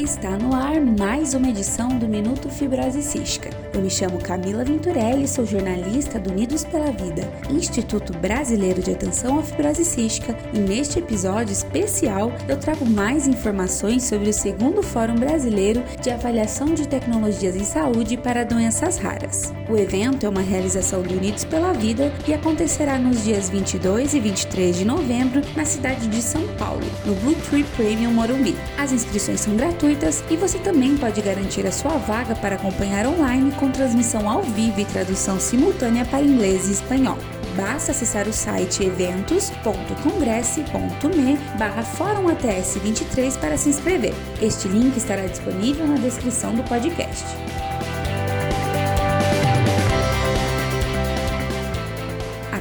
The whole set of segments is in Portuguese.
Está no ar mais uma edição do Minuto Fibrose Cística. Eu me chamo Camila Venturelli, sou jornalista do Unidos pela Vida, Instituto Brasileiro de Atenção à Fibrose Cística, e neste episódio especial eu trago mais informações sobre o segundo Fórum Brasileiro de Avaliação de Tecnologias em Saúde para Doenças Raras. O evento é uma realização do Unidos pela Vida e acontecerá nos dias 22 e 23 de novembro na cidade de São Paulo, no Blue Tree Premium Morumbi. As inscrições são gratuitas e você também pode garantir a sua vaga para acompanhar online com transmissão ao vivo e tradução simultânea para inglês e espanhol. Basta acessar o site eventos.congresse.me barra Fórum ATS 23 para se inscrever. Este link estará disponível na descrição do podcast.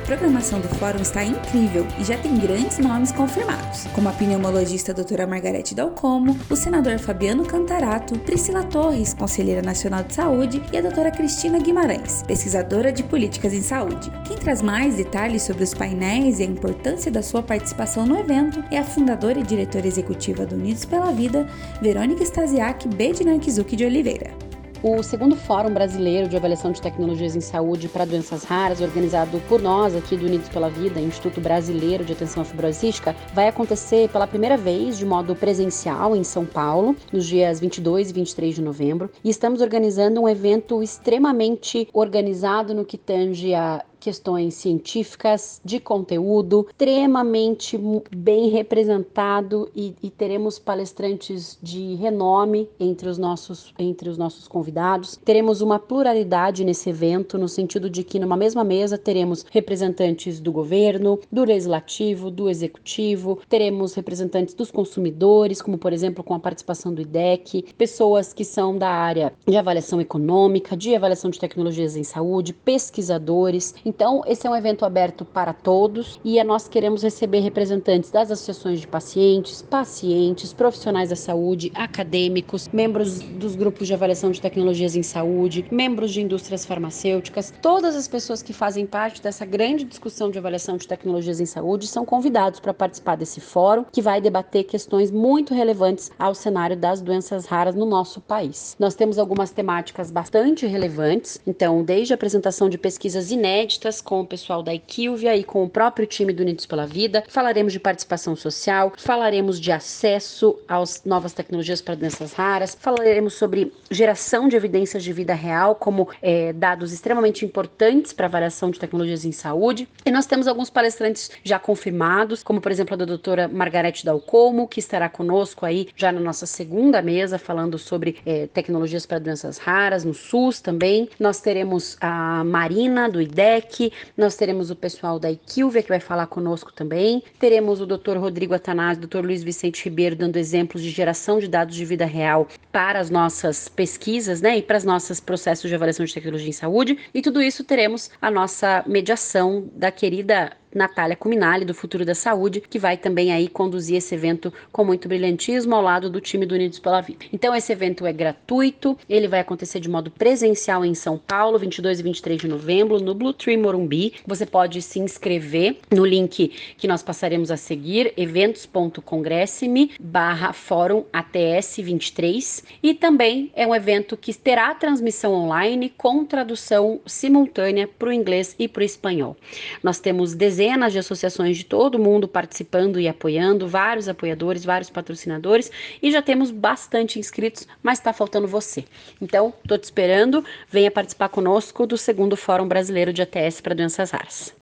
Programação do fórum está incrível e já tem grandes nomes confirmados, como a pneumologista doutora Margarete Dalcomo, o senador Fabiano Cantarato, Priscila Torres, conselheira nacional de saúde, e a doutora Cristina Guimarães, pesquisadora de políticas em saúde. Quem traz mais detalhes sobre os painéis e a importância da sua participação no evento é a fundadora e diretora executiva do Unidos pela Vida, Verônica Stasiak Bednarkizuki de Oliveira. O segundo Fórum Brasileiro de Avaliação de Tecnologias em Saúde para Doenças Raras, organizado por nós aqui do Unidos pela Vida, Instituto Brasileiro de Atenção Fibrosística, vai acontecer pela primeira vez de modo presencial em São Paulo, nos dias 22 e 23 de novembro. E estamos organizando um evento extremamente organizado no que tange a questões científicas, de conteúdo, extremamente bem representado e, e, teremos palestrantes de renome entre os, nossos, entre os nossos convidados. Teremos uma pluralidade nesse evento, no sentido de que numa mesma mesa teremos representantes do governo, do legislativo, do executivo, teremos representantes dos consumidores, como por exemplo com a participação do IDEC, pessoas que são da área de avaliação econômica, de avaliação de tecnologias em saúde, pesquisadores. Então, esse é um evento aberto para todos e nós queremos receber representantes das associações de pacientes, pacientes, profissionais da saúde, acadêmicos, membros dos grupos de avaliação de tecnologias em saúde, membros de indústrias farmacêuticas, todas as pessoas que fazem parte dessa grande discussão de avaliação de tecnologias em saúde são convidados para participar desse fórum que vai debater questões muito relevantes ao cenário das doenças raras no nosso país. Nós temos algumas temáticas bastante relevantes, então, desde a apresentação de pesquisas inéditas com o pessoal da Equilvia e com o próprio time do Unidos pela Vida. Falaremos de participação social, falaremos de acesso às novas tecnologias para doenças raras, falaremos sobre geração de evidências de vida real como é, dados extremamente importantes para a avaliação de tecnologias em saúde. E nós temos alguns palestrantes já confirmados, como por exemplo a da doutora Margarete Dalcomo, que estará conosco aí já na nossa segunda mesa, falando sobre é, tecnologias para doenças raras, no SUS também. Nós teremos a Marina, do IDEC, aqui nós teremos o pessoal da Equilvia que vai falar conosco também. Teremos o Dr. Rodrigo Atanásio, Dr. Luiz Vicente Ribeiro dando exemplos de geração de dados de vida real para as nossas pesquisas, né, e para os nossos processos de avaliação de tecnologia em saúde. E tudo isso teremos a nossa mediação da querida Natália Cuminali, do Futuro da Saúde, que vai também aí conduzir esse evento com muito brilhantismo ao lado do time do Unidos pela Vida. Então esse evento é gratuito, ele vai acontecer de modo presencial em São Paulo, 22 e 23 de novembro, no Blue Tree Morumbi. Você pode se inscrever no link que nós passaremos a seguir, eventos.congresseme barra fórum ATS 23 e também é um evento que terá transmissão online com tradução simultânea para o inglês e para o espanhol. Nós temos dezenas dezenas de associações de todo mundo participando e apoiando, vários apoiadores, vários patrocinadores e já temos bastante inscritos, mas está faltando você. Então, estou te esperando, venha participar conosco do segundo Fórum Brasileiro de ATS para Doenças Raras.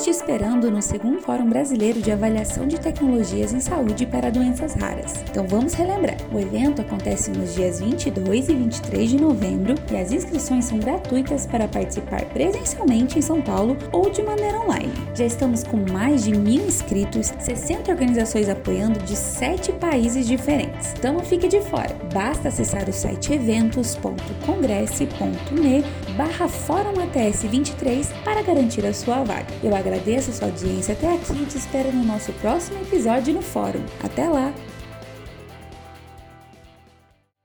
Estamos te esperando no segundo Fórum Brasileiro de Avaliação de Tecnologias em Saúde para Doenças Raras. Então vamos relembrar: o evento acontece nos dias 22 e 23 de novembro e as inscrições são gratuitas para participar presencialmente em São Paulo ou de maneira online. Já estamos com mais de mil inscritos, 60 organizações apoiando de 7 países diferentes. Então não fique de fora, basta acessar o site eventos.congresse.me barra Fórum ATS 23 para garantir a sua vaga. Eu agradeço a sua audiência até aqui e te espero no nosso próximo episódio no Fórum. Até lá!